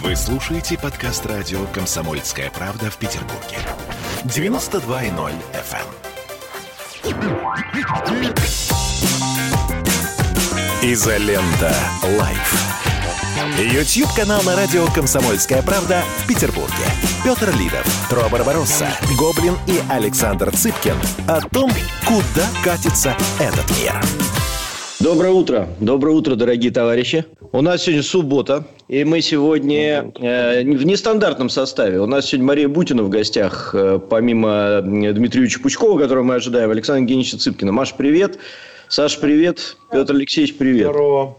Вы слушаете подкаст радио «Комсомольская правда» в Петербурге. 92.0 FM. Изолента Live. YouTube-канал на радио «Комсомольская правда» в Петербурге. Петр Лидов, Тро Барбаросса, Гоблин и Александр Цыпкин о том, куда катится этот мир. Доброе утро. Доброе утро, дорогие товарищи. У нас сегодня суббота, и мы сегодня э, в нестандартном составе. У нас сегодня Мария Бутина в гостях, э, помимо Дмитрия Юрьевича Пучкова, которого мы ожидаем, Александра Евгеньевича Цыпкина. Маш, привет. Саш, привет. Петр Алексеевич, привет. Здорово.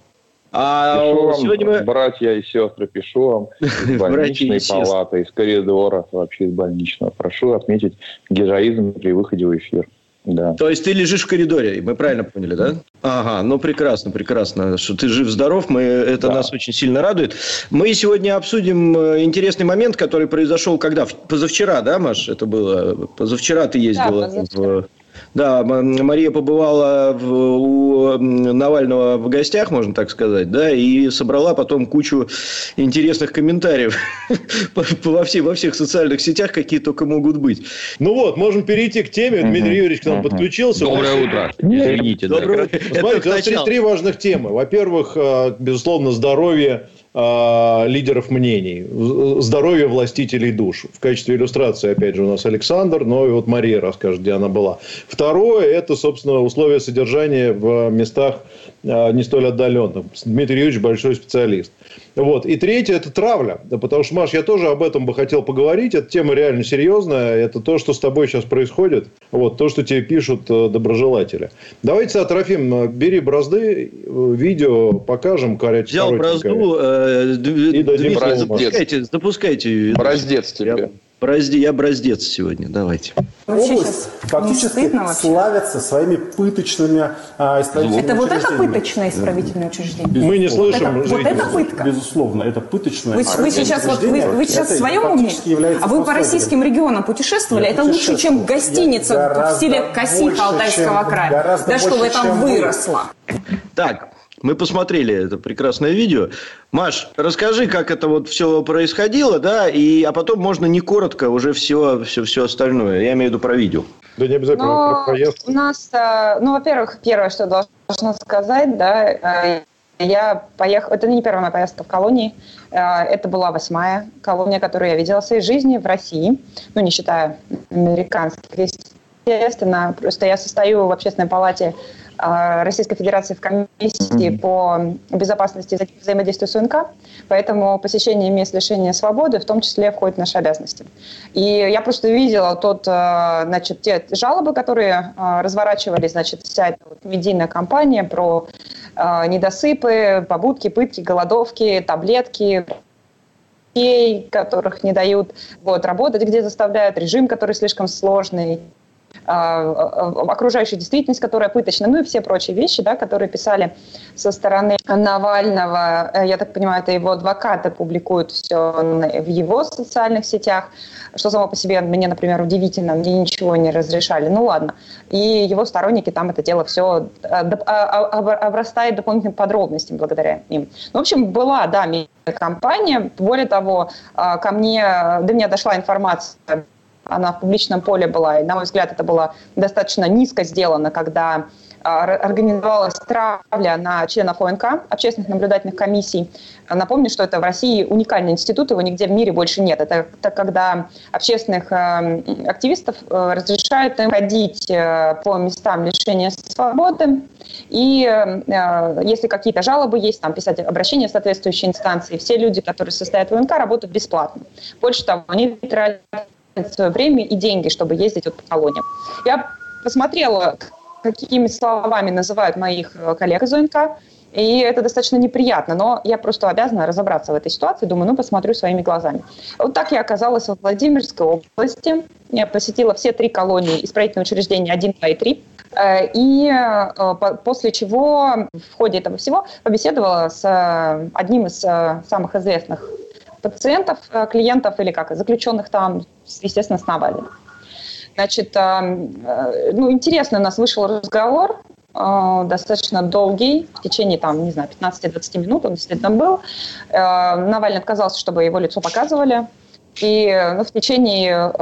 А пишу вам, сегодня мы... братья и сестры, пишу вам из больничной палаты, из коридора, вообще из больничного. Прошу отметить героизм при выходе в эфир. Да. То есть ты лежишь в коридоре, мы правильно поняли, да? Ага, ну прекрасно, прекрасно, что ты жив-здоров, мы, это да. нас очень сильно радует. Мы сегодня обсудим э, интересный момент, который произошел когда? Позавчера, да, Маш, это было? Позавчера ты ездила да, позавчера. в да, Мария побывала в, у Навального в гостях, можно так сказать, да, и собрала потом кучу интересных комментариев во, всех, во всех социальных сетях, какие только могут быть. Ну вот, можем перейти к теме. Дмитрий Юрьевич к нам подключился. Доброе утро. Извините. Доброе... Смотрите, у нас три, три важных темы. Во-первых, э, безусловно, здоровье Э, лидеров мнений, здоровье властителей душ. В качестве иллюстрации, опять же, у нас Александр, но и вот Мария расскажет, где она была. Второе, это, собственно, условия содержания в местах э, не столь отдаленных. Дмитрий Юрьевич большой специалист. Вот. И третье – это травля. Да, потому что, Маш, я тоже об этом бы хотел поговорить. Эта тема реально серьезная. Это то, что с тобой сейчас происходит. Вот. То, что тебе пишут э, доброжелатели. Давайте, Трофим, бери бразды, видео покажем. Взял бразду, э, и дадим запускайте, запускайте. Браздец тебе. Я... Бразди, я браздец сегодня, давайте. Область фактически славятся своими пыточными а, исправительными Это вот это пыточное исправительное учреждение? Мы не слышим. Это, вот это пытка? Безусловно, это пыточное Вы, вы сейчас, вот, вы, вы сейчас в своем уме? А вы по российским регионам путешествовали? это лучше, чем гостиница в стиле Косиха Алтайского края. Да, чтобы это выросло. Так, мы посмотрели это прекрасное видео. Маш, расскажи, как это вот все происходило, да, и, а потом можно не коротко уже все, все, все остальное. Я имею в виду про видео. Да не обязательно Но про поездку. У нас, э, ну, во-первых, первое, что должна сказать, да, э, я поехала, это не первая моя поездка в колонии, э, это была восьмая колония, которую я видела в своей жизни в России, ну, не считая американских, естественно, просто я состою в общественной палате Российской Федерации в комиссии mm-hmm. по безопасности и взаимодействию с УНК, поэтому посещение мест лишения свободы в том числе входит в наши обязанности. И я просто видела тот, а, значит, те жалобы, которые а, разворачивались, значит, вся эта вот медийная кампания про недосыпы, побудки, пытки, голодовки, таблетки, которых не дают вот, работать, где заставляют, режим, который слишком сложный, окружающая действительность, которая пыточна, ну и все прочие вещи, да, которые писали со стороны Навального. Э, я так понимаю, это его адвокаты публикуют все в его социальных сетях, что само по себе мне, например, удивительно, мне ничего не разрешали. Ну ладно. И его сторонники там это дело все э, а, обрастает дополнительными подробностями благодаря им. Ну, в общем, была, да, компания. Более того, ко мне, до меня дошла информация она в публичном поле была. И, на мой взгляд, это было достаточно низко сделано, когда а, организовалась травля на членов ОНК, общественных наблюдательных комиссий. Напомню, что это в России уникальный институт, его нигде в мире больше нет. Это, это когда общественных э, активистов э, разрешают им ходить э, по местам лишения свободы, и если какие-то жалобы есть, там писать обращения в соответствующие инстанции, все люди, которые состоят в ОНК, работают бесплатно. Больше того, они тратят свое время и деньги, чтобы ездить вот по колониям. Я посмотрела, какими словами называют моих э, коллег из ОНК, и это достаточно неприятно, но я просто обязана разобраться в этой ситуации. Думаю, ну, посмотрю своими глазами. Вот так я оказалась в Владимирской области. Я посетила все три колонии исправительного учреждения 1, 2 и 3. Э, и э, после чего в ходе этого всего побеседовала с одним из самых известных пациентов, э, клиентов или как, заключенных там, естественно, с Навальным. Значит, э, э, ну, интересно у нас вышел разговор. достаточно долгий, в течение, там, не знаю, 15-20 минут он действительно был. Навальный отказался, чтобы его лицо показывали. И ну, в течение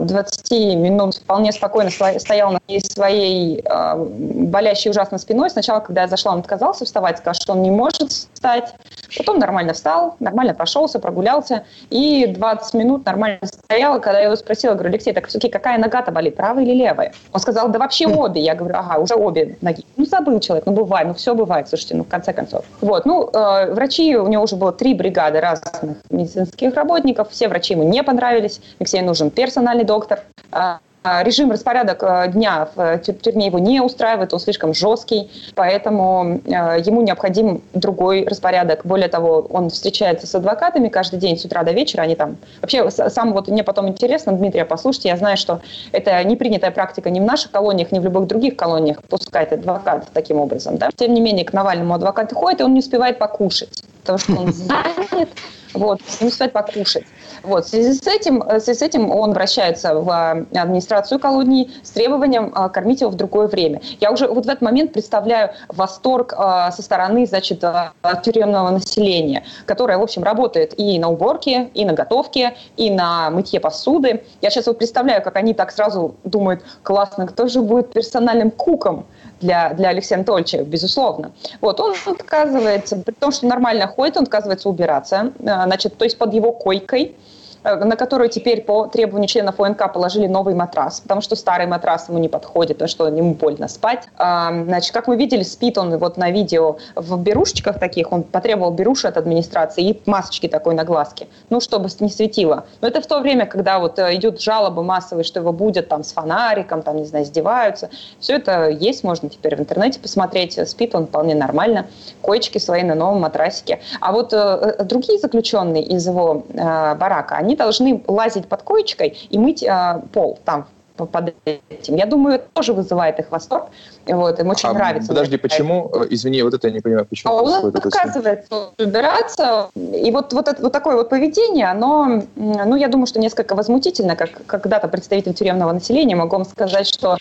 20 минут вполне спокойно стоял на своей э, болящей ужасно спиной. Сначала, когда я зашла, он отказался вставать, сказал, что он не может встать. Потом нормально встал, нормально прошелся, прогулялся. И 20 минут нормально стоял. Когда я его спросила, говорю, Алексей, так все-таки какая нога-то болит, правая или левая? Он сказал, да вообще обе. Я говорю, ага, уже обе ноги. Ну, забыл человек, ну, бывает, ну, все бывает, слушайте, ну, в конце концов. Вот, ну, э, врачи, у него уже было три бригады разных медицинских работников. Все врачи ему не понравились. Алексей нужен персонал персональный доктор. А, а, режим, распорядок э, дня в тюрьме его не устраивает, он слишком жесткий, поэтому э, ему необходим другой распорядок. Более того, он встречается с адвокатами каждый день с утра до вечера, они там... Вообще, сам вот мне потом интересно, Дмитрия, послушайте, я знаю, что это не принятая практика ни в наших колониях, ни в любых других колониях пускать адвокат таким образом. Да? Тем не менее, к Навальному адвокат ходит, и он не успевает покушать, потому что он занят, вот, не успевает покушать. Вот, в связи с этим, в связи с этим он обращается в администрацию колонии с требованием а, кормить его в другое время. Я уже вот в этот момент представляю восторг а, со стороны, значит, а, тюремного населения, которое, в общем, работает и на уборке, и на готовке, и на мытье посуды. Я сейчас вот представляю, как они так сразу думают, классно, кто же будет персональным куком? для, для Алексея Анатольевича, безусловно. Вот, он отказывается, при том, что нормально ходит, он отказывается убираться, значит, то есть под его койкой Э, на которую теперь по требованию членов ОНК положили новый матрас, потому что старый матрас ему не подходит, потому что ему больно спать. А, значит, как мы видели, спит он вот на видео в берушечках таких, он потребовал беруши от администрации и масочки такой на глазке, ну, чтобы не светило. Но это в то время, когда вот э, идут жалобы массовые, что его будет там с фонариком, там, не знаю, издеваются. Все это есть, можно теперь в интернете посмотреть. Спит он вполне нормально. Коечки свои на новом матрасике. А вот э, другие заключенные из его э, барака, они должны лазить под коечкой и мыть э, пол там под этим. Я думаю, это тоже вызывает их восторг. Вот, им очень а, нравится. Подожди, почему? Извини, вот это я не понимаю, почему. А он отказывается убираться. И вот, вот, это, вот такое вот поведение, оно, ну, я думаю, что несколько возмутительно, как когда-то представитель тюремного населения могу вам сказать, что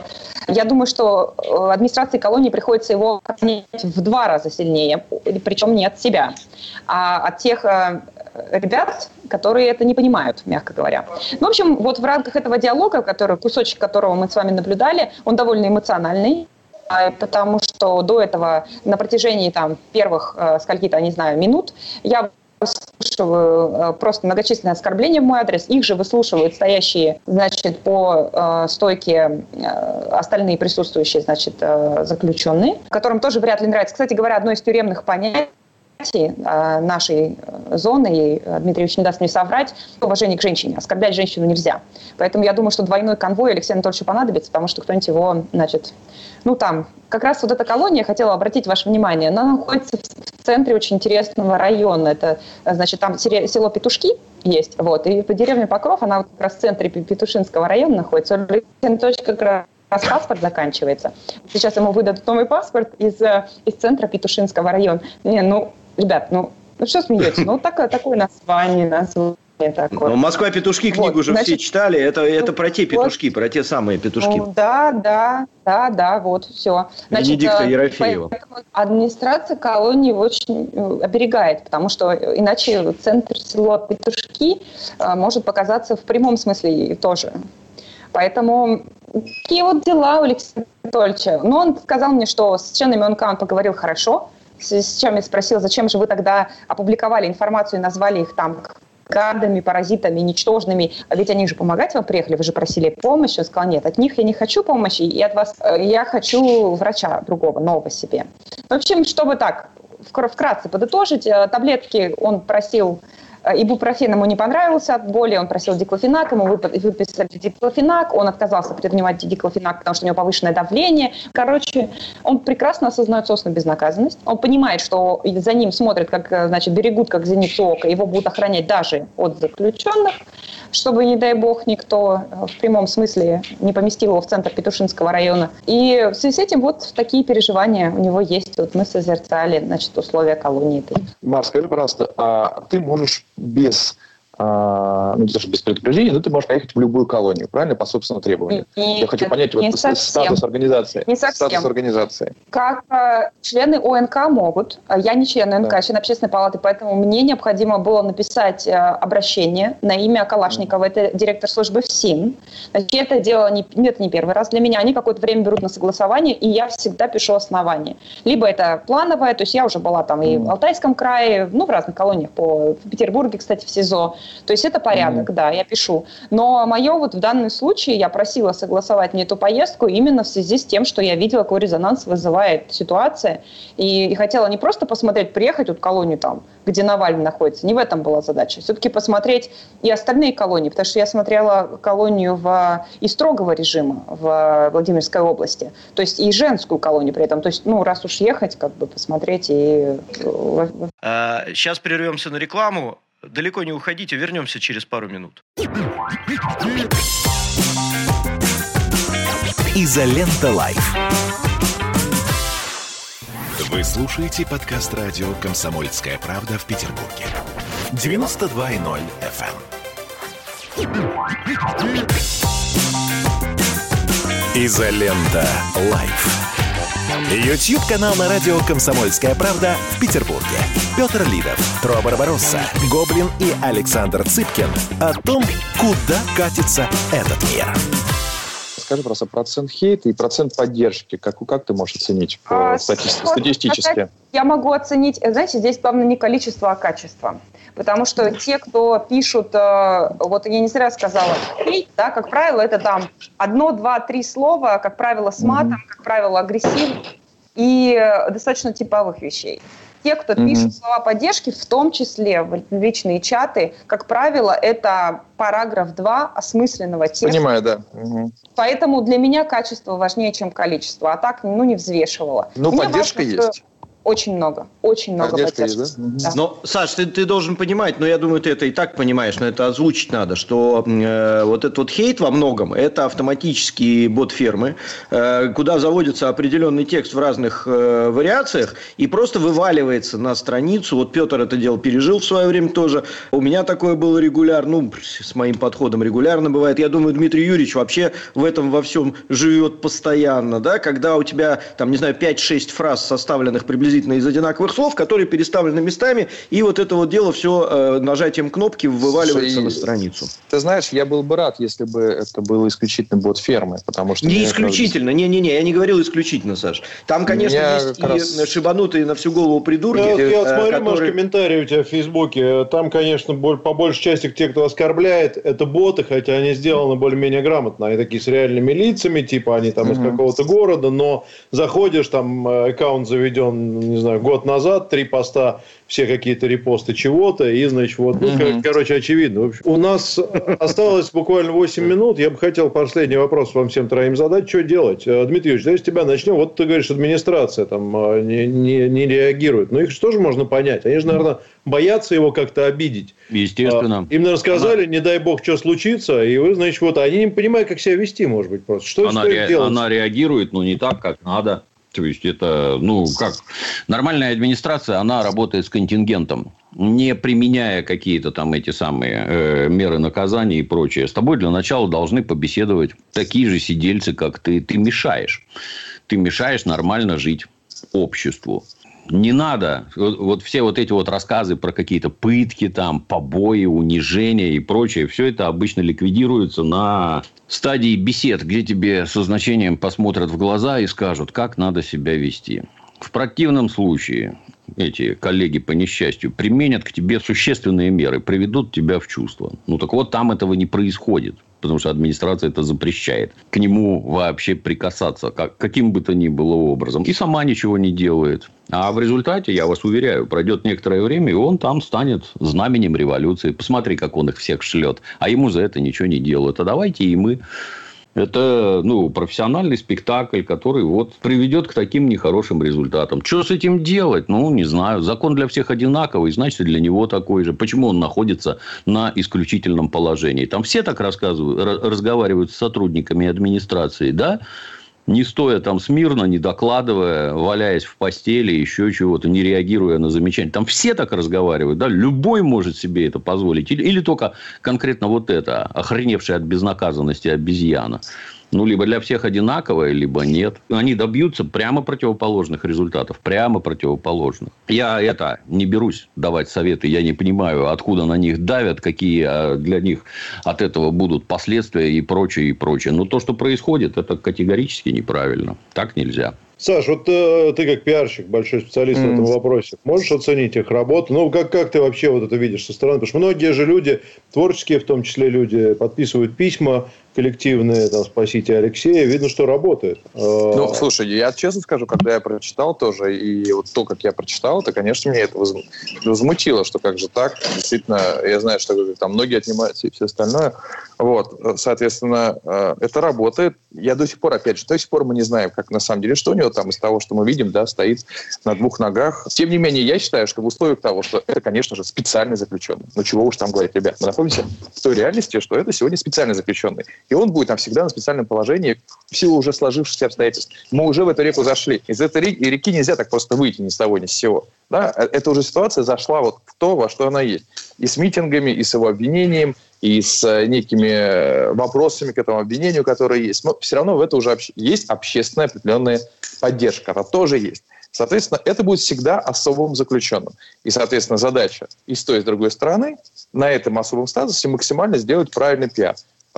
я думаю, что э, администрации колонии приходится его в два раза сильнее, причем не от себя, а от тех э, ребят, которые это не понимают, мягко говоря. Ну, в общем, вот в рамках этого диалога, который, кусочек которого мы с вами наблюдали, он довольно эмоциональный, а, потому что до этого на протяжении там, первых э, скольки-то, не знаю, минут я выслушиваю э, просто многочисленные оскорбления в мой адрес, их же выслушивают стоящие, значит, по э, стойке э, остальные присутствующие, значит, э, заключенные, которым тоже вряд ли нравится. Кстати говоря, одно из тюремных понятий нашей э, зоны, и Дмитрий Ильич не даст мне соврать, уважение к женщине. Оскорблять женщину нельзя. Поэтому я думаю, что двойной конвой Алексею Анатольевичу понадобится, потому что кто-нибудь его, значит, ну там, как раз вот эта колония, хотела обратить ваше внимание, она находится в центре очень интересного района. Это, значит, там село Петушки есть, вот, и по деревне Покров, она вот как раз в центре Петушинского района находится. Алексей Анатольевич как раз раз паспорт заканчивается. Сейчас ему выдадут новый паспорт из, э, из центра Петушинского района. Не, ну, ребят, ну, ну что смеетесь? Ну, такое, такое название, название. Такое. Ну, Москва петушки книгу вот, уже значит, все читали. Это, это про те петушки, вот, про те самые петушки. Ну, да, да, да, да, вот все. Значит, Венедикта э, Ерофеева. Администрация колонии очень э, оберегает, потому что иначе центр села Петушки э, может показаться в прямом смысле тоже. Поэтому такие вот дела у Алексея Анатольевича. Но он сказал мне, что с членами ОНК он поговорил хорошо, с чем я спросил, зачем же вы тогда опубликовали информацию и назвали их там гадами, паразитами, ничтожными, а ведь они же помогать вам приехали, вы же просили помощи. Он сказал, нет, от них я не хочу помощи, и от вас э, я хочу врача другого, нового себе. В общем, чтобы так, вкратце подытожить, э, таблетки он просил ибупрофен ему не понравился от боли, он просил диклофенак, ему выписали диклофенак, он отказался принимать диклофенак, потому что у него повышенное давление. Короче, он прекрасно осознает собственную безнаказанность, он понимает, что за ним смотрят, как, э, значит, берегут, как зеницу ока, его будут охранять даже от заключенных, чтобы, не дай бог, никто э, в прямом смысле не поместил его в центр Петушинского района. И в связи с этим вот такие переживания у него есть. Вот мы созерцали, значит, условия колонии. Марк, скажи, пожалуйста, а ты можешь без ну, не то, что без предупреждения, но ты можешь поехать в любую колонию, правильно, по собственному требованию. И, Я хочу понять вот статус организации. Не совсем. Статус организации. Как э, члены ОНК могут, а я не член ОНК, да. член общественной палаты, поэтому мне необходимо было написать э, обращение на имя Калашникова, это директор службы ФСИН. Значит, это дело не, это не первый раз для меня, они какое-то время берут на согласование, и я всегда пишу основание. Либо это плановое, то есть я уже была там и в Алтайском крае, ну, в разных колониях, по в Петербурге, кстати, в СИЗО, то есть это порядок, mm-hmm. да, я пишу. Но мое вот в данном случае, я просила согласовать мне эту поездку именно в связи с тем, что я видела, какой резонанс вызывает ситуация. И, и хотела не просто посмотреть, приехать вот колонию там, где Навальный находится, не в этом была задача. Все-таки посмотреть и остальные колонии, потому что я смотрела колонию в, и строгого режима в Владимирской области, то есть и женскую колонию при этом. То есть, ну, раз уж ехать, как бы посмотреть и... Сейчас прервемся на рекламу. Далеко не уходите, вернемся через пару минут. Изолента Live. Вы слушаете подкаст радио «Комсомольская правда» в Петербурге. 92.0 FM. Изолента Live. YouTube-канал на радио «Комсомольская правда» в Петербурге. Петр Лидов, Тро Барбаросса, Гоблин и Александр Цыпкин о том, куда катится этот мир. Скажи просто процент хейта и процент поддержки. Как, как ты можешь оценить по а, стати- статистически? Я могу оценить, знаете, здесь главное не количество, а качество. Потому что те, кто пишут, э, вот я не зря сказала, хейт, да, как правило, это там одно, два, три слова, как правило, с матом, как правило, агрессивно и достаточно типовых вещей. Те, кто mm-hmm. пишут слова поддержки, в том числе в личные чаты, как правило, это параграф 2 осмысленного текста. Понимаю, да. Угу. Поэтому для меня качество важнее, чем количество, а так, ну, не взвешивала. Ну, поддержка важно, есть. Что очень много, очень много Поддержка есть, да? да. Но, Саш, ты, ты должен понимать, но я думаю, ты это и так понимаешь, но это озвучить надо, что э, вот этот вот хейт во многом, это автоматические бот-фермы, э, куда заводится определенный текст в разных э, вариациях и просто вываливается на страницу. Вот Петр это дело пережил в свое время тоже. У меня такое было регулярно, ну, с моим подходом регулярно бывает. Я думаю, Дмитрий Юрьевич вообще в этом во всем живет постоянно, да, когда у тебя, там, не знаю, 5-6 фраз, составленных приблизительно приблизительно из одинаковых слов, которые переставлены местами, и вот это вот дело все э, нажатием кнопки вываливается Слушай, на страницу. Ты знаешь, я был бы рад, если бы это было исключительно бот фермы, потому что... Не исключительно, не-не-не, я не говорил исключительно, Саш. Там, конечно, Меня есть и раз... шибанутые на всю голову придурки. Я, я э, смотрю, которые... Маш, комментарии у тебя в Фейсбуке. Там, конечно, по большей части те, кто оскорбляет, это боты, хотя они сделаны более-менее грамотно. Они такие с реальными лицами, типа они там угу. из какого-то города, но заходишь, там э, аккаунт заведен не знаю, год назад, три поста, все какие-то репосты чего-то, и, значит, вот, ну, угу. короче, очевидно. В общем, у нас осталось буквально 8 минут. Я бы хотел последний вопрос вам всем троим задать. Что делать? Э, Дмитрий Юрьевич, давайте с тебя начнем. Вот ты говоришь, администрация там э, не, не, не реагирует. Но их же тоже можно понять. Они же, наверное, боятся его как-то обидеть. Естественно. Им, наверное, сказали, она... не дай бог, что случится, и вы, значит, вот, они не понимают, как себя вести, может быть, просто. Что она, ре... делать? она реагирует, но не так, как надо. То есть, это, ну, как нормальная администрация, она работает с контингентом, не применяя какие-то там эти самые э, меры наказания и прочее. С тобой для начала должны побеседовать такие же сидельцы, как ты. Ты мешаешь. Ты мешаешь нормально жить обществу не надо. Вот, вот все вот эти вот рассказы про какие-то пытки, там, побои, унижения и прочее, все это обычно ликвидируется на стадии бесед, где тебе со значением посмотрят в глаза и скажут, как надо себя вести. В противном случае эти коллеги по несчастью применят к тебе существенные меры, приведут тебя в чувство. Ну, так вот, там этого не происходит потому что администрация это запрещает. К нему вообще прикасаться как, каким бы то ни было образом. И сама ничего не делает. А в результате, я вас уверяю, пройдет некоторое время, и он там станет знаменем революции. Посмотри, как он их всех шлет. А ему за это ничего не делают. А давайте и мы это ну, профессиональный спектакль, который вот приведет к таким нехорошим результатам. Что с этим делать? Ну, не знаю. Закон для всех одинаковый, значит, и для него такой же. Почему он находится на исключительном положении? Там все так рассказывают, разговаривают с сотрудниками администрации, да? Не стоя там смирно, не докладывая, валяясь в постели, еще чего-то, не реагируя на замечания. Там все так разговаривают, да, любой может себе это позволить. Или, или только конкретно вот это, охреневшая от безнаказанности обезьяна ну, либо для всех одинаковое, либо нет. Они добьются прямо противоположных результатов. Прямо противоположных. Я это не берусь давать советы. Я не понимаю, откуда на них давят, какие а, для них от этого будут последствия и прочее, и прочее. Но то, что происходит, это категорически неправильно. Так нельзя. Саш, вот э, ты как пиарщик, большой специалист mm. в этом вопросе, можешь оценить их работу? Ну, как, как ты вообще вот это видишь со стороны? Потому что многие же люди, творческие в том числе люди, подписывают письма коллективные, там, «Спасите Алексея», видно, что работает. Ну, слушай, я честно скажу, когда я прочитал тоже, и вот то, как я прочитал, это, конечно, меня это возмутило, что как же так, действительно, я знаю, что там многие отнимаются и все остальное, вот, соответственно, э, это работает. Я до сих пор, опять же, до сих пор мы не знаем, как на самом деле, что у него там из того, что мы видим, да, стоит на двух ногах. Тем не менее, я считаю, что в условиях того, что это, конечно же, специальный заключенный. Ну, чего уж там говорить, ребят, мы находимся в той реальности, что это сегодня специальный заключенный. И он будет там всегда на специальном положении в силу уже сложившихся обстоятельств. Мы уже в эту реку зашли. Из этой реки нельзя так просто выйти ни с того, ни с сего. Да? Э, эта уже ситуация зашла вот в то, во что она есть. И с митингами, и с его обвинением, и с э, некими э, вопросами к этому обвинению, которые есть. Но все равно в это уже обще- есть общественная определенная поддержка. Она тоже есть. Соответственно, это будет всегда особым заключенным. И, соответственно, задача и с той, и с другой стороны на этом особом статусе максимально сделать правильный пиар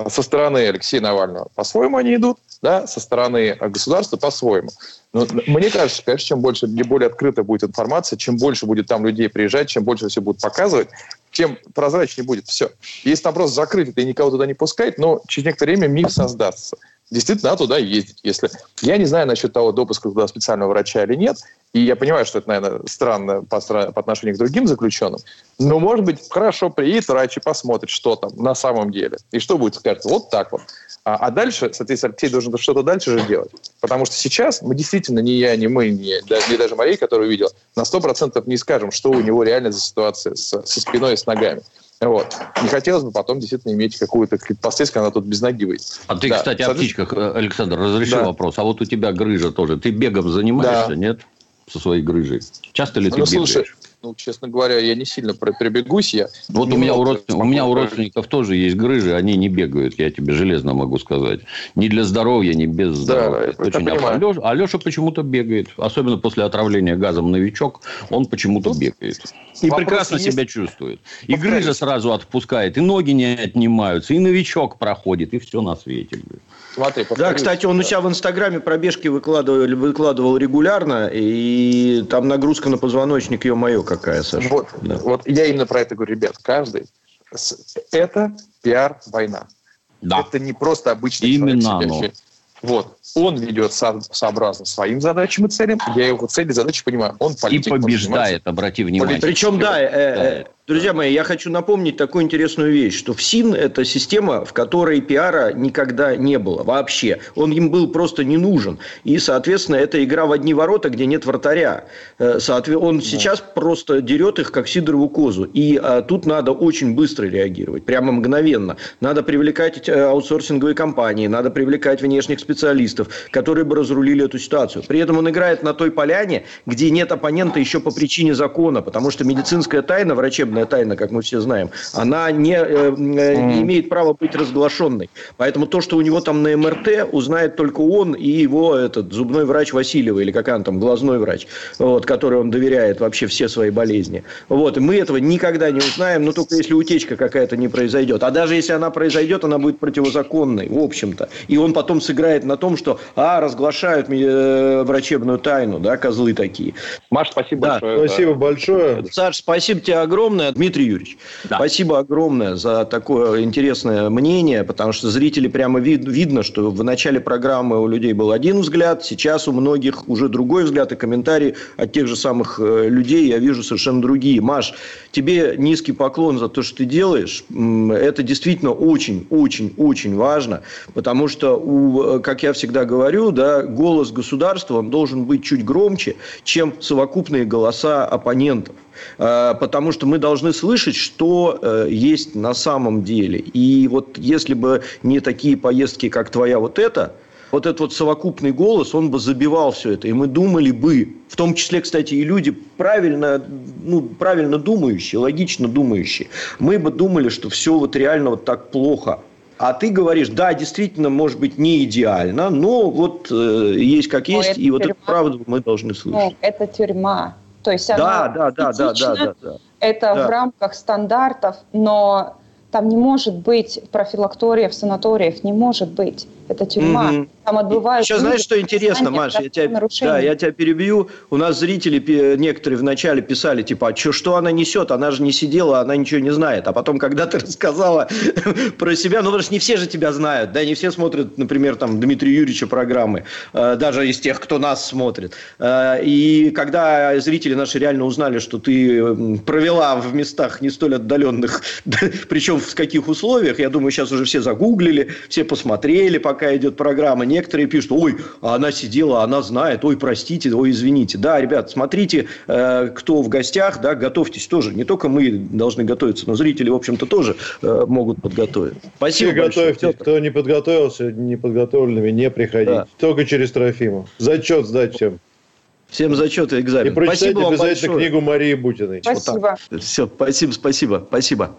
со стороны Алексея Навального по-своему они идут, да, со стороны государства по-своему. Но мне кажется, конечно, чем больше, не более открыта будет информация, чем больше будет там людей приезжать, чем больше все будут показывать, тем прозрачнее будет все. Если там просто закрыть это и никого туда не пускать, но через некоторое время миф создастся действительно надо туда ездить. Если... Я не знаю насчет того, допуска туда специального врача или нет, и я понимаю, что это, наверное, странно по, по отношению к другим заключенным, но, может быть, хорошо приедет врач и посмотрит, что там на самом деле. И что будет, скажет, вот так вот. А, а дальше, соответственно, Алексей должен что-то дальше же делать. Потому что сейчас мы действительно, ни я, ни мы, ни, ни даже Мария, которую видел, на 100% не скажем, что у него реально за ситуация с, со спиной и с ногами. Вот. Не хотелось бы потом действительно иметь какую-то последствия, когда она тут без ноги выйдет. А ты, да. кстати, о птичках, э, Александр, разреши да. вопрос. А вот у тебя грыжа тоже. Ты бегом занимаешься, да. нет? Со своей грыжей. Часто ли ты ну, бегаешь? Слушай, ну, честно говоря, я не сильно прибегусь. Я вот у меня, у, родственников, у меня у родственников тоже есть грыжи, они не бегают, я тебе железно могу сказать. Ни для здоровья, ни без здоровья. Да, очень Алеша, Алеша почему-то бегает, особенно после отравления газом новичок, он почему-то Тут бегает. И прекрасно есть... себя чувствует. И грыжа сразу отпускает, и ноги не отнимаются, и новичок проходит, и все на свете. Смотри, да, кстати, он у себя в Инстаграме пробежки выкладывал, выкладывал регулярно, и там нагрузка на позвоночник, ее мое какая, Саша. Вот, да. вот я именно про это говорю, ребят, каждый. Это пиар-война. Да. Это не просто обычный Именно человек, оно. Вот. Он ведет со- сообразно своим задачам и целям. Я его цели и задачи понимаю. Он политик. И побеждает, обрати внимание. Причем, да, э, э, Друзья мои, я хочу напомнить такую интересную вещь, что ФСИН – это система, в которой пиара никогда не было вообще. Он им был просто не нужен. И, соответственно, это игра в одни ворота, где нет вратаря. Э, он сейчас просто дерет их, как сидорову козу. И а, тут надо очень быстро реагировать, прямо мгновенно. Надо привлекать э, аутсорсинговые компании, надо привлекать внешних специалистов, которые бы разрулили эту ситуацию. При этом он играет на той поляне, где нет оппонента еще по причине закона, потому что медицинская тайна врачебная служебная тайна, как мы все знаем, она не, э, не имеет права быть разглашенной. Поэтому то, что у него там на МРТ, узнает только он и его этот зубной врач Васильева, или как он там, глазной врач, вот, который он доверяет вообще все свои болезни. Вот, и мы этого никогда не узнаем, но только если утечка какая-то не произойдет. А даже если она произойдет, она будет противозаконной, в общем-то. И он потом сыграет на том, что, а, разглашают э, врачебную тайну, да, козлы такие. Маш, спасибо да. большое. Спасибо да. большое. Саш, спасибо тебе огромное Дмитрий Юрьевич. Да. Спасибо огромное за такое интересное мнение, потому что зрители прямо вид, видно, что в начале программы у людей был один взгляд, сейчас у многих уже другой взгляд, и комментарии от тех же самых э, людей я вижу совершенно другие. Маш, тебе низкий поклон за то, что ты делаешь. Это действительно очень, очень, очень важно, потому что, у, э, как я всегда говорю, да, голос государства он должен быть чуть громче, чем совокупные голоса оппонентов. Э, потому что мы должны слышать, что э, есть на самом деле. И вот если бы не такие поездки, как твоя вот эта, вот этот вот совокупный голос, он бы забивал все это. И мы думали бы, в том числе, кстати, и люди правильно, ну, правильно думающие, логично думающие, мы бы думали, что все вот реально вот так плохо. А ты говоришь, да, действительно, может быть, не идеально, но вот э, есть как есть, и вот эту правду мы должны слышать. Ну, это тюрьма. То есть да, да, да, да, да, да, да. Это да. в рамках стандартов, но там не может быть профилакториев, санаториев, не может быть. Это тюрьма. Mm-hmm. Там отбывают... Сейчас знаешь, что интересно, Маша? Я тебя, да, я тебя перебью. У нас зрители некоторые вначале писали, типа, а что, что она несет? Она же не сидела, она ничего не знает. А потом, когда ты рассказала про себя, ну, потому что не все же тебя знают, да, не все смотрят, например, там, Дмитрия Юрьевича программы, э, даже из тех, кто нас смотрит. Э, и когда зрители наши реально узнали, что ты провела в местах не столь отдаленных, причем в каких условиях, я думаю, сейчас уже все загуглили, все посмотрели, пока пока идет программа, некоторые пишут, ой, она сидела, она знает, ой, простите, ой, извините. Да, ребят, смотрите, э, кто в гостях, да, готовьтесь тоже. Не только мы должны готовиться, но зрители, в общем-то, тоже э, могут подготовиться. Спасибо Все большое, готовьтесь, Петр. кто не подготовился, неподготовленными, не приходить. Да. Только через Трофима. Зачет сдать всем. Всем зачет и экзамен. И прочитайте спасибо обязательно большое. книгу Марии Бутиной. Спасибо. Вот Все, спасибо, спасибо, спасибо.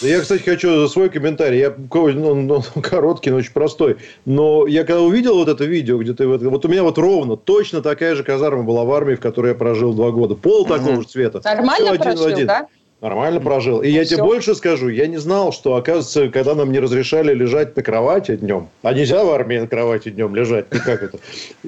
Я, кстати, хочу за свой комментарий. Я ну, ну, короткий, но очень простой. Но я когда увидел вот это видео, где ты... Вот у меня вот ровно точно такая же казарма была в армии, в которой я прожил два года. Пол такого же цвета. Нормально прожил, да? Нормально прожил. И ну, я все. тебе больше скажу, я не знал, что, оказывается, когда нам не разрешали лежать на кровати днем, а нельзя в армии на кровати днем лежать, ну как это?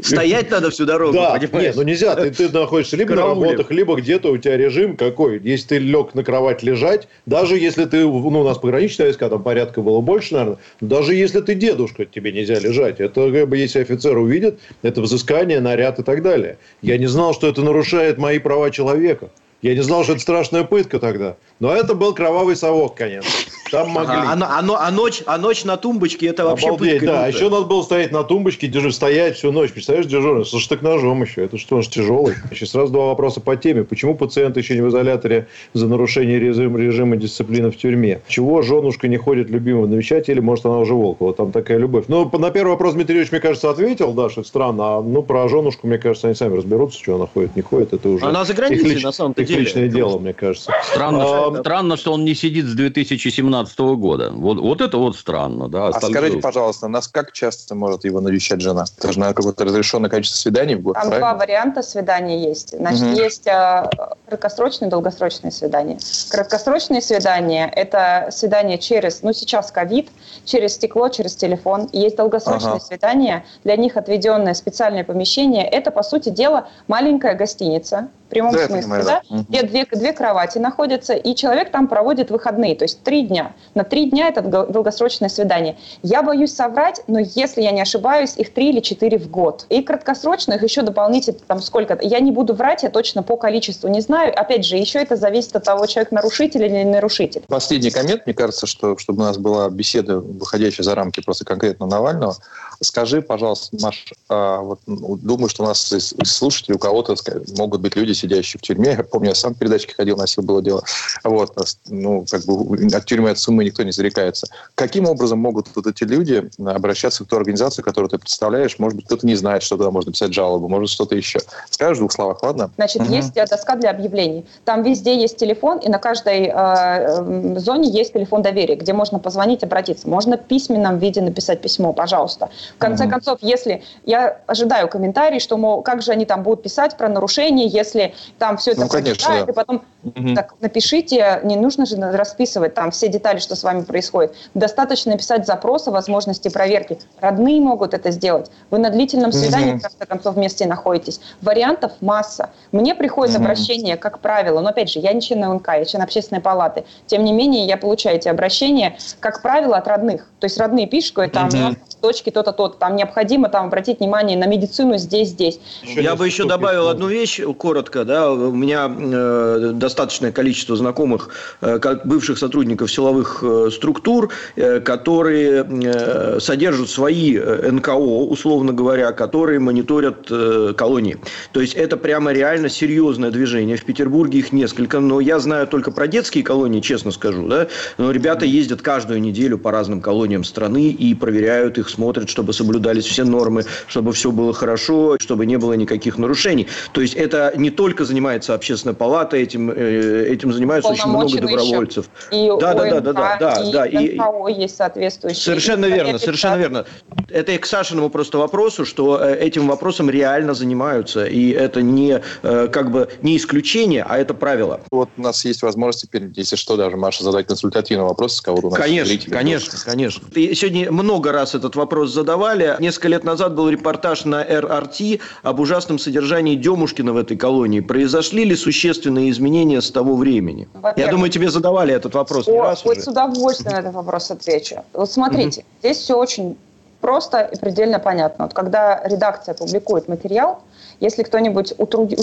Стоять надо всю дорогу, Да, нет, ну нельзя, ты, ты находишься либо на работах, либо где-то у тебя режим какой. Если ты лег на кровать лежать, даже если ты, ну у нас пограничная войска, там порядка было больше, наверное, даже если ты дедушка, тебе нельзя лежать. Это как бы, если офицер увидит, это взыскание, наряд и так далее. Я не знал, что это нарушает мои права человека. Я не знал, что это страшная пытка тогда. Но это был кровавый совок, конечно. Там могли. Ага, а, а, а, ночь, а ночь на тумбочке это вообще Обалдеть, пытка. Да, а еще надо было стоять на тумбочке, держи, стоять всю ночь. Представляешь, дежурный, со штык-ножом еще. Это что, он же тяжелый. Сейчас сразу два вопроса по теме. Почему пациент еще не в изоляторе за нарушение режима, режима дисциплины в тюрьме? Чего женушка не ходит любимого навещать, или может она уже Волкова? Там такая любовь. Ну, на первый вопрос Дмитрий Ильич, мне кажется, ответил, да, что это странно. А ну, про женушку, мне кажется, они сами разберутся, что она ходит, не ходит. Это уже она за границей, лич... на самом-то деле. Личное дело, мне кажется. Странно, а, странно, что он не сидит с 2017 года. Вот, вот это вот странно. Да, а скажите, пожалуйста, нас как часто может его навещать жена? Это же на какое-то разрешенное количество свиданий в год, Там правильно? два варианта свиданий есть. Значит, угу. есть э, краткосрочные и долгосрочные свидания. Краткосрочные свидания – это свидание через, ну, сейчас ковид, через стекло, через телефон. Есть долгосрочные ага. свидания, для них отведенное специальное помещение. Это, по сути дела, маленькая гостиница, в прямом да, смысле, понимаю, да? да? Где две, две кровати находятся, и человек там проводит выходные, то есть три дня. На три дня это долгосрочное свидание. Я боюсь соврать, но если я не ошибаюсь, их три или четыре в год. И краткосрочных еще дополнительно там сколько Я не буду врать, я точно по количеству не знаю. Опять же, еще это зависит от того, человек нарушитель или не нарушитель. Последний коммент, мне кажется, что чтобы у нас была беседа, выходящая за рамки просто конкретно Навального, Скажи, пожалуйста, Маш, а, вот, ну, думаю, что у нас из слушателей у кого-то могут быть люди, сидящие в тюрьме. Я помню, я сам в передачке ходил, носил было дело. Вот, ну, как бы от тюрьмы, от суммы никто не зарекается. Каким образом могут вот эти люди обращаться к той организации, которую ты представляешь? Может быть, кто-то не знает, что туда можно писать жалобу, может, что-то еще. Скажешь в двух словах, ладно? Значит, угу. есть доска для объявлений. Там везде есть телефон, и на каждой э, зоне есть телефон доверия, где можно позвонить, обратиться. Можно в письменном виде написать письмо, пожалуйста. В конце угу. концов, если я ожидаю комментарий, что, мол, как же они там будут писать про нарушения, если там все это ну, конечно, да. и потом угу. так напишите, не нужно же расписывать там все детали, что с вами происходит. Достаточно написать запрос о возможности проверки. Родные могут это сделать. Вы на длительном свидании, угу. в конце концов, вместе находитесь. Вариантов масса. Мне приходит угу. обращение, как правило, но опять же, я не член НК, я член общественной палаты. Тем не менее, я получаю эти обращения, как правило, от родных. То есть родные пишут, говорят, там, угу. Дочки то-то, то-то, там необходимо там обратить внимание на медицину здесь, здесь. Я бы еще добавил одну вещь, коротко, да, у меня э, достаточное количество знакомых, э, как бывших сотрудников силовых э, структур, э, которые э, содержат свои э, НКО, условно говоря, которые мониторят э, колонии. То есть это прямо реально серьезное движение. В Петербурге их несколько, но я знаю только про детские колонии, честно скажу, да, но ребята ездят каждую неделю по разным колониям страны и проверяют их, смотрят, чтобы соблюдались все нормы, чтобы все было хорошо, чтобы не было никаких нарушений. То есть это не только занимается общественная палата, этим, э, этим занимается очень много добровольцев. И да, да, да, да, да, да, да. И НКО есть соответствующие. Совершенно верно, совершенно верно. Это и к Сашиному просто вопросу, что э, этим вопросом реально занимаются, и это не э, как бы не исключение, а это правило. Вот у нас есть возможность теперь, если что, даже Маша задать консультативный вопрос, с кого у нас Конечно, конечно, конечно. И сегодня много раз этот вопрос задавали. Несколько лет назад был репортаж на РРТ об ужасном содержании Демушкина в этой колонии. Произошли ли существенные изменения с того времени? Я думаю, тебе задавали этот вопрос О, не раз вот уже. с удовольствием на этот вопрос отвечу. Вот смотрите, угу. здесь все очень просто и предельно понятно. Вот когда редакция публикует материал, если кто-нибудь утрудит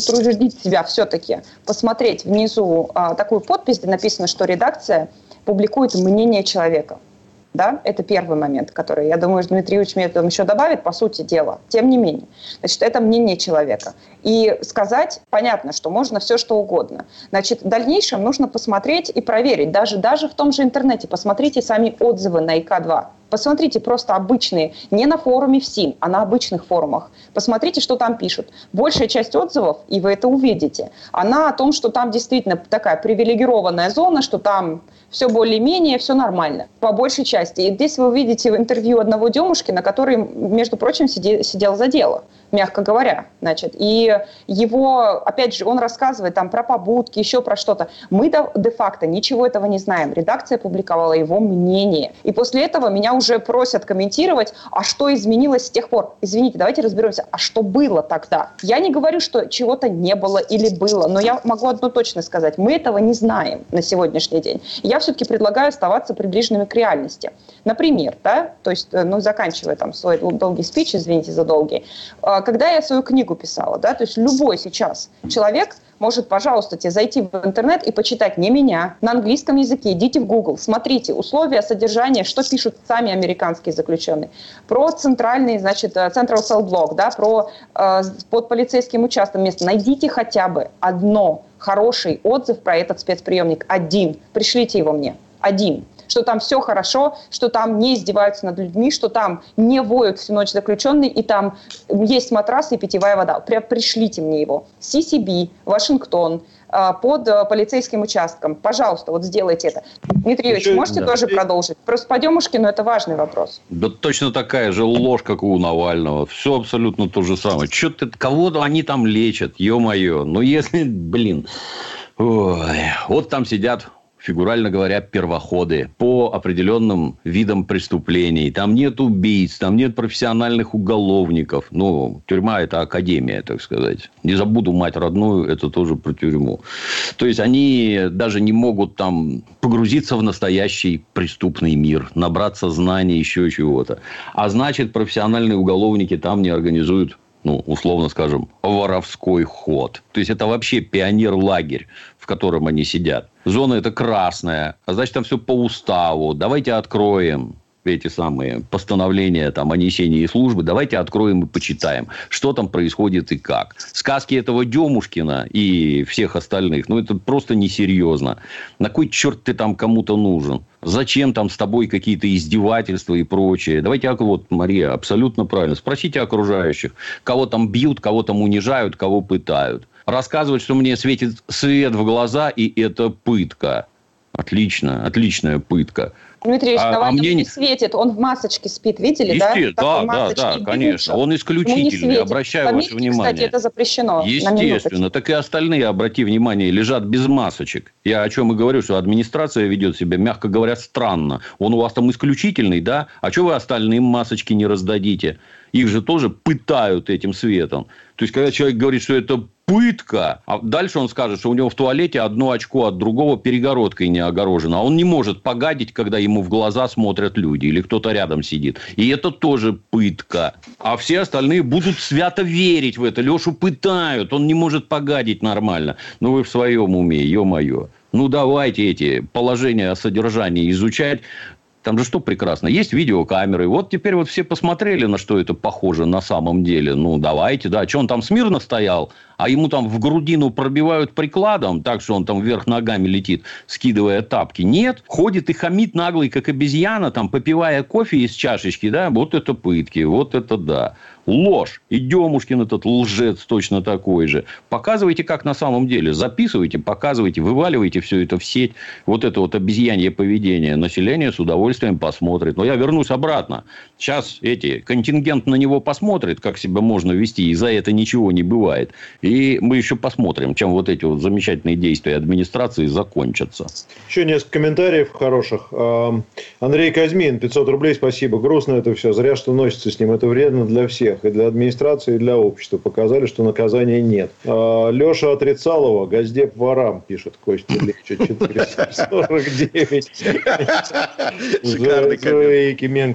себя все-таки посмотреть внизу а, такую подпись, где написано, что редакция публикует мнение человека. Да? Это первый момент, который, я думаю, Дмитрий Ильич мне там еще добавит, по сути дела. Тем не менее. Значит, это мнение человека. И сказать, понятно, что можно все, что угодно. Значит, в дальнейшем нужно посмотреть и проверить. Даже, даже в том же интернете посмотрите сами отзывы на ИК-2. Посмотрите просто обычные, не на форуме в СИН, а на обычных форумах. Посмотрите, что там пишут. Большая часть отзывов, и вы это увидите, она о том, что там действительно такая привилегированная зона, что там все более-менее, все нормально, по большей части. И здесь вы увидите в интервью одного Демушкина, который, между прочим, сидел, сидел за дело мягко говоря. Значит, и его, опять же, он рассказывает там про побудки, еще про что-то. Мы де-факто ничего этого не знаем. Редакция публиковала его мнение. И после этого меня уже просят комментировать, а что изменилось с тех пор. Извините, давайте разберемся, а что было тогда? Я не говорю, что чего-то не было или было, но я могу одно точно сказать. Мы этого не знаем на сегодняшний день. я все-таки предлагаю оставаться приближенными к реальности. Например, да, то есть, э, ну, заканчивая там свой долгий спич, извините за долгий, а, когда я свою книгу писала, да, то есть любой сейчас человек может, пожалуйста, тебе зайти в интернет и почитать не меня, на английском языке, идите в Google, смотрите условия содержания, что пишут сами американские заключенные, про центральный, значит, э, Central Cell Block, да, про э, под полицейским участком место, найдите хотя бы одно хороший отзыв про этот спецприемник, один, пришлите его мне, один что там все хорошо, что там не издеваются над людьми, что там не воют всю ночь заключенные, и там есть матрасы и питьевая вода. Прям пришлите мне его. CCB, Вашингтон, а, под э, полицейским участком. Пожалуйста, вот сделайте это. Дмитрий Юрьевич, можете да. тоже продолжить? Просто по Демушкину это важный вопрос. Да точно такая же ложь, как у Навального. Все абсолютно то же самое. Что ты, кого-то они там лечат, ё-моё. Ну, если, блин, Ой, вот там сидят фигурально говоря, первоходы по определенным видам преступлений. Там нет убийц, там нет профессиональных уголовников. Ну, тюрьма – это академия, так сказать. Не забуду мать родную, это тоже про тюрьму. То есть, они даже не могут там погрузиться в настоящий преступный мир, набраться знаний, еще чего-то. А значит, профессиональные уголовники там не организуют ну, условно скажем, воровской ход. То есть, это вообще пионер-лагерь, в котором они сидят. Зона это красная, а значит, там все по уставу. Давайте откроем эти самые постановления там, о несении службы, давайте откроем и почитаем, что там происходит и как. Сказки этого Демушкина и всех остальных, ну, это просто несерьезно. На кой черт ты там кому-то нужен? Зачем там с тобой какие-то издевательства и прочее? Давайте, вот, Мария, абсолютно правильно. Спросите окружающих, кого там бьют, кого там унижают, кого пытают. Рассказывать, что мне светит свет в глаза, и это пытка. Отлично, отличная пытка. Дмитрий а, а мне не светит, он в масочке спит, видели, да? Да, да, да, конечно, он исключительный, обращаю Пометьте, ваше внимание. кстати, это запрещено. Естественно, так и остальные, обрати внимание, лежат без масочек. Я о чем и говорю, что администрация ведет себя, мягко говоря, странно. Он у вас там исключительный, да? А что вы остальным масочки не раздадите? Их же тоже пытают этим светом. То есть, когда человек говорит, что это пытка, а дальше он скажет, что у него в туалете одно очко от другого перегородкой не огорожено. А он не может погадить, когда ему в глаза смотрят люди или кто-то рядом сидит. И это тоже пытка. А все остальные будут свято верить в это. Лешу пытают, он не может погадить нормально. Ну, вы в своем уме, ё-моё. Ну, давайте эти положения о содержании изучать. Там же что прекрасно? Есть видеокамеры. Вот теперь вот все посмотрели, на что это похоже на самом деле. Ну, давайте, да. Что он там смирно стоял? А ему там в грудину пробивают прикладом, так что он там вверх ногами летит, скидывая тапки. Нет, ходит и хамит наглый, как обезьяна, там, попивая кофе из чашечки, да, вот это пытки, вот это да. Ложь. И Демушкин этот лжец точно такой же. Показывайте, как на самом деле. Записывайте, показывайте, вываливайте все это в сеть. Вот это вот обезьянье поведение. Население с удовольствием посмотрит. Но я вернусь обратно. Сейчас эти контингент на него посмотрит, как себя можно вести. И за это ничего не бывает. И мы еще посмотрим, чем вот эти вот замечательные действия администрации закончатся. Еще несколько комментариев хороших. Андрей Казьмин, 500 рублей, спасибо. Грустно это все. Зря, что носится с ним. Это вредно для всех. И для администрации, и для общества. Показали, что наказания нет. А, Леша Отрицалова, Газдеп ворам, пишет Костя Легче, 449. Шикарный.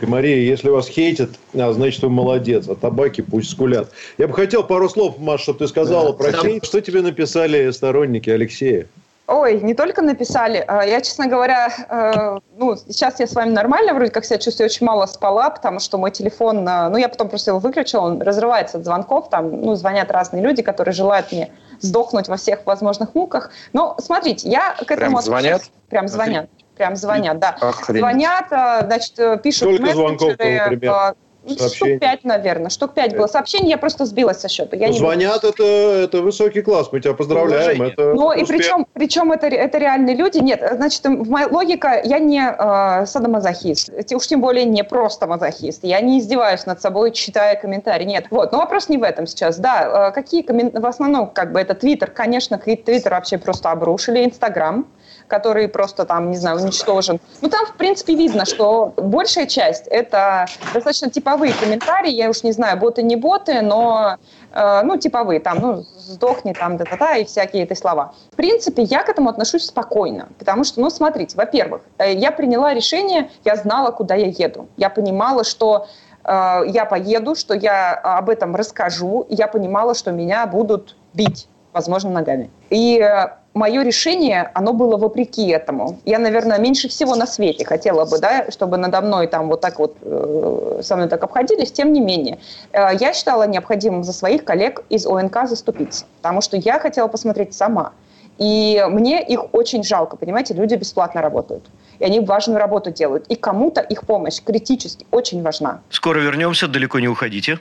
Мария, если вас хейтят, а, значит, вы молодец. А табаки пусть скулят. Я бы хотел пару слов, Маш, чтобы ты сказал сказала про Там... Что тебе написали сторонники Алексея? Ой, не только написали. А, я, честно говоря, э, ну, сейчас я с вами нормально, вроде как себя чувствую, очень мало спала, потому что мой телефон, э, ну, я потом просто его выключила, он разрывается от звонков, там, ну, звонят разные люди, которые желают мне сдохнуть во всех возможных муках. Но, смотрите, я к этому... Прям звонят? Прям звонят. Прям звонят, да. Охренеть. Звонят, э, значит, пишут Сколько звонков, например? Сообщений. Штук пять, наверное. Штук пять было сообщений, я просто сбилась со счета. Я ну, звонят, это, это высокий класс, мы тебя поздравляем. Это ну, и причем, причем это, это реальные люди. Нет, значит, моя логика, я не э, садомазохист, уж тем более не просто мазохист. Я не издеваюсь над собой, читая комментарии. Нет, вот. Но вопрос не в этом сейчас. Да, э, какие комментарии, в основном, как бы, это Твиттер, конечно, Твиттер вообще просто обрушили, Инстаграм, который просто там, не знаю, уничтожен. Ну, там, в принципе, видно, что большая часть – это достаточно типовые комментарии, я уж не знаю, боты, не боты, но, э, ну, типовые, там, ну, сдохни, там, да-да-да, и всякие эти слова. В принципе, я к этому отношусь спокойно, потому что, ну, смотрите, во-первых, э, я приняла решение, я знала, куда я еду. Я понимала, что э, я поеду, что я об этом расскажу, я понимала, что меня будут бить, возможно, ногами. И э, мое решение, оно было вопреки этому. Я, наверное, меньше всего на свете хотела бы, да, чтобы надо мной там вот так вот э, со мной так обходились. Тем не менее, э, я считала необходимым за своих коллег из ОНК заступиться, потому что я хотела посмотреть сама. И мне их очень жалко, понимаете, люди бесплатно работают. И они важную работу делают. И кому-то их помощь критически очень важна. Скоро вернемся, далеко не уходите.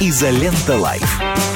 Изолента Live.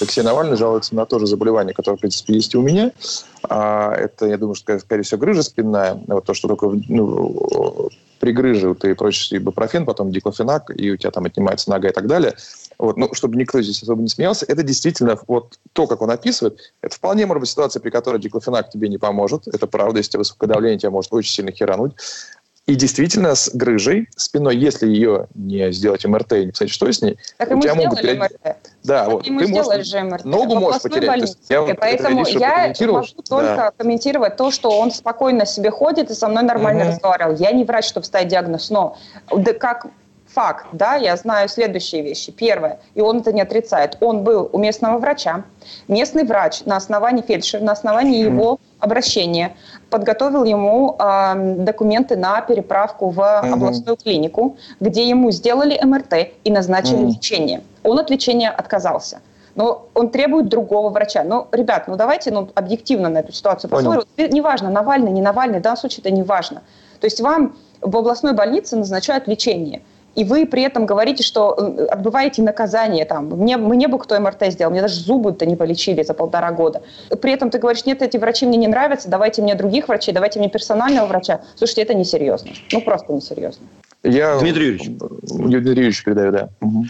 Алексей Навальный жалуется на то же заболевание, которое, в принципе, есть и у меня. А это, я думаю, что, скорее всего, грыжа спинная. Вот то, что только ну, при грыже ты прочишь ибупрофен, потом диклофенак, и у тебя там отнимается нога и так далее. Вот, ну, чтобы никто здесь особо не смеялся, это действительно вот то, как он описывает, это вполне может быть ситуация, при которой диклофенак тебе не поможет. Это правда, если у тебя высокое давление, тебя может очень сильно херануть. И действительно, с грыжей спиной, если ее не сделать МРТ и не посмотреть, что с ней, так у тебя могут... МРТ. Да, так вот. Ты можешь... же МРТ. Ногу можешь потерять. Больнице. Я вот Поэтому я могу только да. комментировать то, что он спокойно себе ходит и со мной нормально угу. разговаривал. Я не врач, чтобы ставить диагноз, но да как факт, да, я знаю следующие вещи. Первое, и он это не отрицает, он был у местного врача. Местный врач на основании фельдшера, на основании его обращения подготовил ему э, документы на переправку в областную клинику, где ему сделали МРТ и назначили лечение. Он от лечения отказался но он требует другого врача. Ну, ребят, ну давайте ну, объективно на эту ситуацию посмотрим. Неважно, Навальный, не Навальный, в данном случае это не важно. То есть вам в областной больнице назначают лечение и вы при этом говорите, что э, отбываете наказание. Там, мне, мне бы кто МРТ сделал, мне даже зубы-то не полечили за полтора года. При этом ты говоришь, нет, эти врачи мне не нравятся, давайте мне других врачей, давайте мне персонального врача. Слушайте, это несерьезно. Ну, просто несерьезно. Я... Дмитрий Юрьевич. Дмитрий Юрьевич передаю, да. Угу.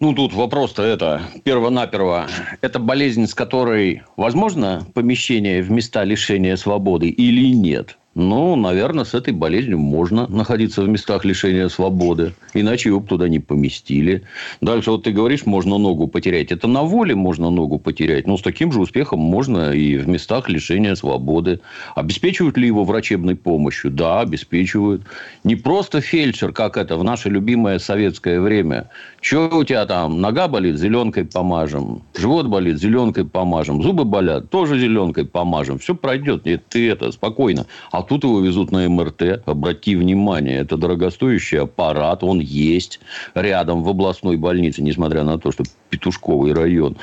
Ну, тут вопрос-то это, перво-наперво, это болезнь, с которой возможно помещение в места лишения свободы или нет? Ну, наверное, с этой болезнью можно находиться в местах лишения свободы. Иначе его бы туда не поместили. Дальше вот ты говоришь, можно ногу потерять. Это на воле можно ногу потерять. Но с таким же успехом можно и в местах лишения свободы. Обеспечивают ли его врачебной помощью? Да, обеспечивают. Не просто фельдшер, как это в наше любимое советское время. Что у тебя там? Нога болит, зеленкой помажем. Живот болит, зеленкой помажем. Зубы болят, тоже зеленкой помажем. Все пройдет. Нет, ты это, спокойно. А тут его везут на МРТ. Обрати внимание, это дорогостоящий аппарат. Он есть рядом в областной больнице, несмотря на то, что Петушковый район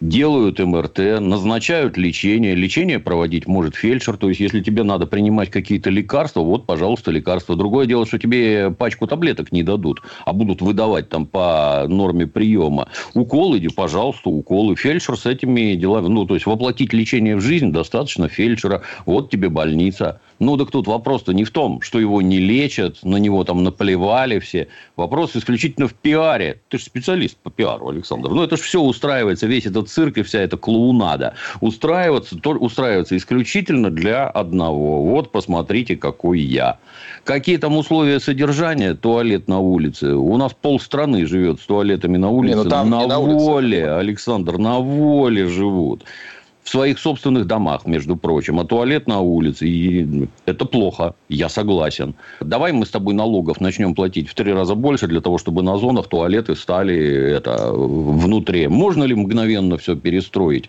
делают МРТ, назначают лечение. Лечение проводить может фельдшер. То есть, если тебе надо принимать какие-то лекарства, вот, пожалуйста, лекарства. Другое дело, что тебе пачку таблеток не дадут, а будут выдавать там по норме приема. Уколы, иди, пожалуйста, уколы. Фельдшер с этими делами, ну, то есть, воплотить лечение в жизнь достаточно фельдшера. Вот тебе больница. Ну, так тут вопрос-то не в том, что его не лечат, на него там наплевали все. Вопрос исключительно в пиаре. Ты же специалист по пиару, Александр. Ну, это же все устраивается, весь этот цирк и вся эта клоунада. Устраиваться, то, устраивается исключительно для одного. Вот, посмотрите, какой я. Какие там условия содержания? Туалет на улице. У нас полстраны живет с туалетами на улице. Не, ну, там на, на воле, улице. Александр, на воле живут в своих собственных домах, между прочим, а туалет на улице. И это плохо, я согласен. Давай мы с тобой налогов начнем платить в три раза больше для того, чтобы на зонах туалеты стали это, внутри. Можно ли мгновенно все перестроить?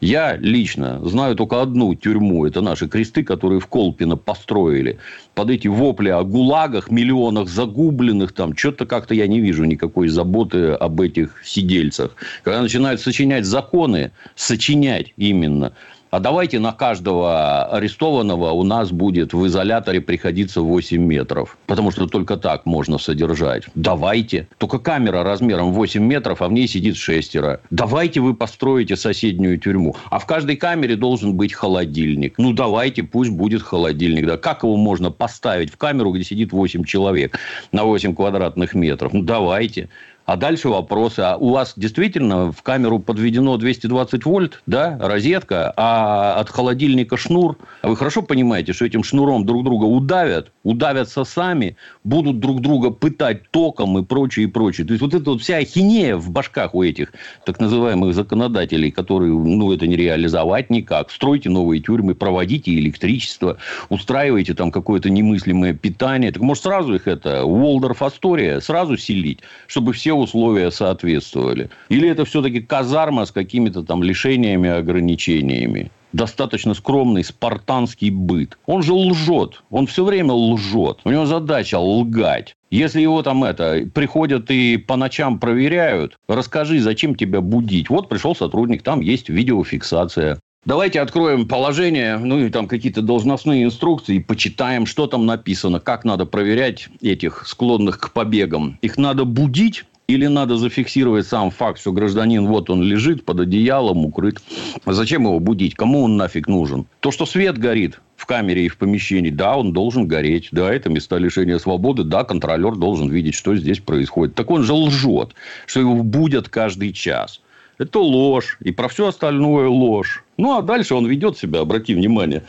Я лично знаю только одну тюрьму. Это наши кресты, которые в Колпино построили. Под эти вопли о гулагах, миллионах загубленных там. Что-то как-то я не вижу никакой заботы об этих сидельцах. Когда начинают сочинять законы, сочинять именно, а давайте на каждого арестованного у нас будет в изоляторе приходиться 8 метров. Потому что только так можно содержать. Давайте. Только камера размером 8 метров, а в ней сидит шестеро. Давайте вы построите соседнюю тюрьму. А в каждой камере должен быть холодильник. Ну, давайте, пусть будет холодильник. Да как его можно поставить в камеру, где сидит 8 человек на 8 квадратных метров? Ну, давайте. А дальше вопросы. А у вас действительно в камеру подведено 220 вольт, да, розетка, а от холодильника шнур. А вы хорошо понимаете, что этим шнуром друг друга удавят, удавятся сами, будут друг друга пытать током и прочее, и прочее. То есть, вот эта вот вся ахинея в башках у этих так называемых законодателей, которые, ну, это не реализовать никак. Стройте новые тюрьмы, проводите электричество, устраивайте там какое-то немыслимое питание. Так может, сразу их это, Уолдорф Астория, сразу селить, чтобы все условия соответствовали? Или это все-таки казарма с какими-то там лишениями, ограничениями? Достаточно скромный спартанский быт. Он же лжет. Он все время лжет. У него задача лгать. Если его там это, приходят и по ночам проверяют, расскажи, зачем тебя будить. Вот пришел сотрудник, там есть видеофиксация. Давайте откроем положение, ну и там какие-то должностные инструкции, почитаем, что там написано, как надо проверять этих склонных к побегам. Их надо будить или надо зафиксировать сам факт, что гражданин, вот он лежит под одеялом, укрыт. Зачем его будить? Кому он нафиг нужен? То, что свет горит в камере и в помещении, да, он должен гореть. Да, это места лишения свободы. Да, контролер должен видеть, что здесь происходит. Так он же лжет, что его будят каждый час. Это ложь. И про все остальное ложь. Ну, а дальше он ведет себя, обрати внимание,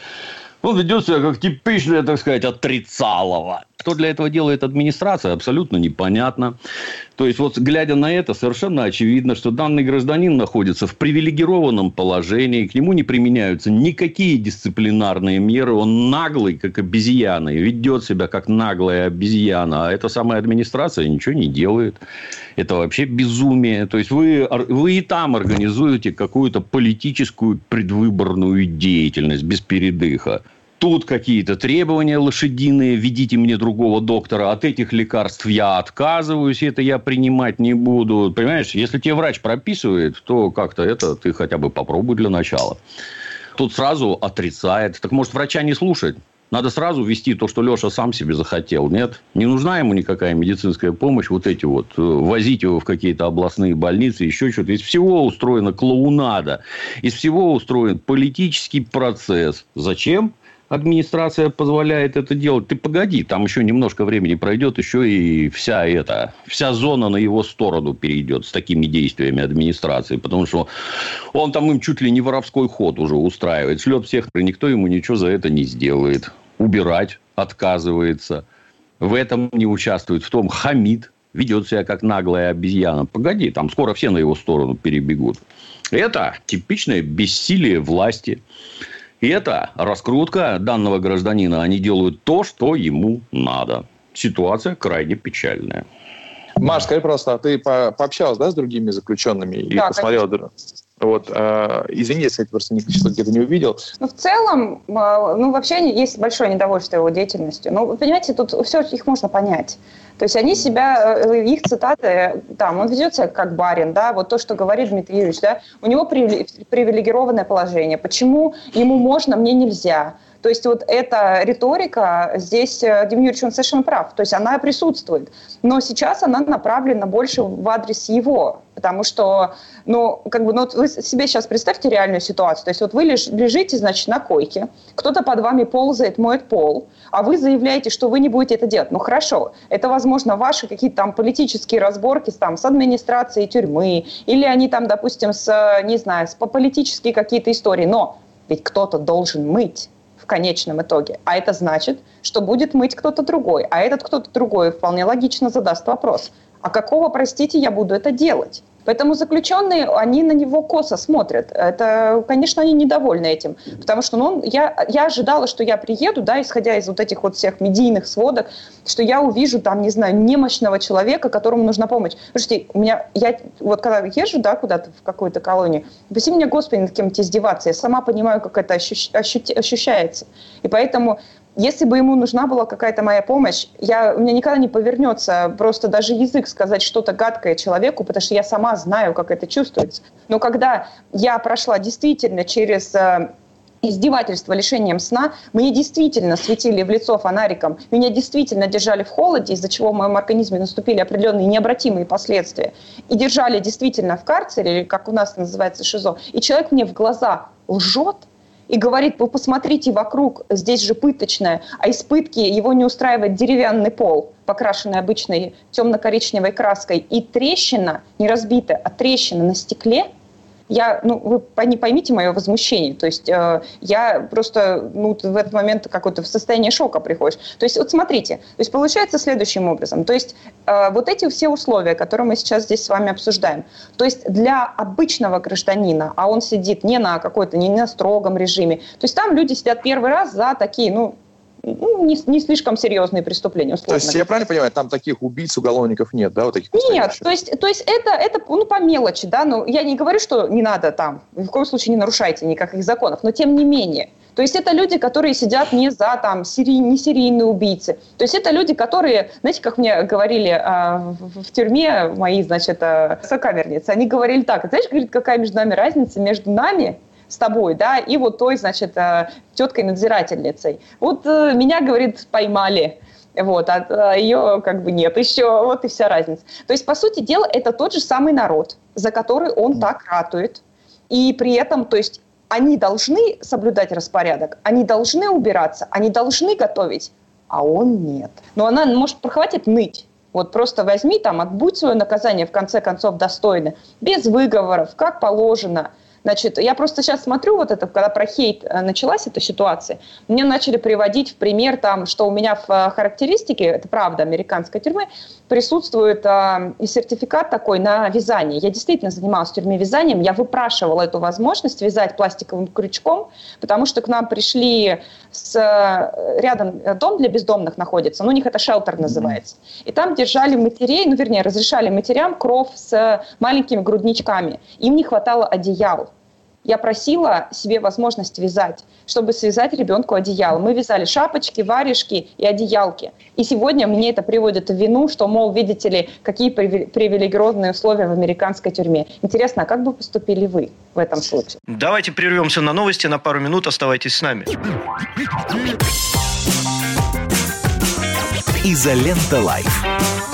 он ведет себя как типичное, так сказать, отрицалово. Что для этого делает администрация, абсолютно непонятно. То есть, вот глядя на это, совершенно очевидно, что данный гражданин находится в привилегированном положении, к нему не применяются никакие дисциплинарные меры, он наглый, как обезьяна, и ведет себя как наглая обезьяна, а эта самая администрация ничего не делает. Это вообще безумие. То есть, вы, вы и там организуете какую-то политическую предвыборную деятельность без передыха. Тут какие-то требования лошадиные, введите мне другого доктора, от этих лекарств я отказываюсь, это я принимать не буду. Понимаешь, если тебе врач прописывает, то как-то это ты хотя бы попробуй для начала. Тут сразу отрицает. Так может, врача не слушать? Надо сразу ввести то, что Леша сам себе захотел. Нет, не нужна ему никакая медицинская помощь. Вот эти вот, э, возить его в какие-то областные больницы, еще что-то. Из всего устроена клоунада. Из всего устроен политический процесс. Зачем? Администрация позволяет это делать. Ты погоди, там еще немножко времени пройдет, еще и вся эта, вся зона на его сторону перейдет с такими действиями администрации, потому что он там им чуть ли не воровской ход уже устраивает, шлет всех, и никто ему ничего за это не сделает. Убирать отказывается, в этом не участвует, в том хамит, ведет себя как наглая обезьяна. Погоди, там скоро все на его сторону перебегут. Это типичное бессилие власти. И это раскрутка данного гражданина. Они делают то, что ему надо. Ситуация крайне печальная. Маш, скажи просто, а ты пообщалась да, с другими заключенными и да, посмотрела? Конечно. Вот, э, извини, если я просто что где-то не увидел. Ну, в целом, э, ну, вообще есть большое недовольство его деятельностью. Ну, понимаете, тут все их можно понять. То есть они себя, э, их цитаты, там, он ведет себя как барин, да, вот то, что говорит Дмитрий Юрьевич, да, у него привилегированное положение. Почему ему можно, мне нельзя? То есть вот эта риторика, здесь э, Дим Юрьевич, он совершенно прав, то есть она присутствует. Но сейчас она направлена больше в адрес его, потому что, ну, как бы, ну, вы себе сейчас представьте реальную ситуацию. То есть вот вы лежите, значит, на койке, кто-то под вами ползает, моет пол, а вы заявляете, что вы не будете это делать. Ну, хорошо, это, возможно, ваши какие-то там политические разборки там, с администрацией тюрьмы, или они там, допустим, с, не знаю, с политические какие-то истории, но ведь кто-то должен мыть конечном итоге. А это значит, что будет мыть кто-то другой. А этот кто-то другой вполне логично задаст вопрос. А какого, простите, я буду это делать? Поэтому заключенные, они на него косо смотрят. Это, конечно, они недовольны этим. Потому что ну, я, я ожидала, что я приеду, да, исходя из вот этих вот всех медийных сводок, что я увижу там, не знаю, немощного человека, которому нужна помощь. Слушайте, у меня, я вот когда езжу, да, куда-то в какую-то колонию, спаси меня, Господи, над кем-то издеваться. Я сама понимаю, как это ощущ, ощути, ощущается. И поэтому если бы ему нужна была какая-то моя помощь, я, у меня никогда не повернется просто даже язык сказать что-то гадкое человеку, потому что я сама знаю, как это чувствуется. Но когда я прошла действительно через э, издевательство лишением сна. Мне действительно светили в лицо фонариком, меня действительно держали в холоде, из-за чего в моем организме наступили определенные необратимые последствия. И держали действительно в карцере, как у нас называется ШИЗО. И человек мне в глаза лжет, и говорит, вы посмотрите вокруг, здесь же пыточная, а из пытки его не устраивает деревянный пол, покрашенный обычной темно-коричневой краской, и трещина, не разбитая, а трещина на стекле – я, ну, вы не поймите мое возмущение. То есть э, я просто ну, в этот момент какое-то в состояние шока приходишь. То есть вот смотрите, то есть получается следующим образом. То есть э, вот эти все условия, которые мы сейчас здесь с вами обсуждаем, то есть для обычного гражданина, а он сидит не на какой-то, не на строгом режиме, то есть там люди сидят первый раз за такие, ну, ну, не, не слишком серьезные преступления. То есть, я правильно понимаю, там таких убийц, уголовников нет, да, вот таких? Нет, то есть, то есть это, это ну, по мелочи, да, но я не говорю, что не надо там, ни в коем случае не нарушайте никаких законов, но тем не менее. То есть это люди, которые сидят не за там серий, не серийные убийцы. То есть это люди, которые, знаете, как мне говорили э, в, в тюрьме мои, значит, э, сокамерницы, они говорили так, знаешь, говорит, какая между нами разница между нами с тобой, да, и вот той, значит, э, теткой-надзирательницей. Вот э, меня, говорит, поймали, вот, а, а ее как бы нет еще, вот и вся разница. То есть, по сути дела, это тот же самый народ, за который он так ратует, и при этом, то есть, они должны соблюдать распорядок, они должны убираться, они должны готовить, а он нет. Но она может прохватит ныть. Вот просто возьми там, отбудь свое наказание в конце концов достойно, без выговоров, как положено – Значит, я просто сейчас смотрю вот это, когда про хейт э, началась эта ситуация, мне начали приводить в пример там, что у меня в э, характеристике, это правда, американской тюрьмы, присутствует э, и сертификат такой на вязание. Я действительно занималась в тюрьме вязанием, я выпрашивала эту возможность вязать пластиковым крючком, потому что к нам пришли с, э, рядом дом для бездомных находится, ну, у них это шелтер называется. И там держали матерей, ну, вернее, разрешали матерям кров с маленькими грудничками. Им не хватало одеял я просила себе возможность вязать, чтобы связать ребенку одеяло. Мы вязали шапочки, варежки и одеялки. И сегодня мне это приводит в вину, что, мол, видите ли, какие привилегированные условия в американской тюрьме. Интересно, а как бы поступили вы в этом случае? Давайте прервемся на новости на пару минут. Оставайтесь с нами. Изолента Live.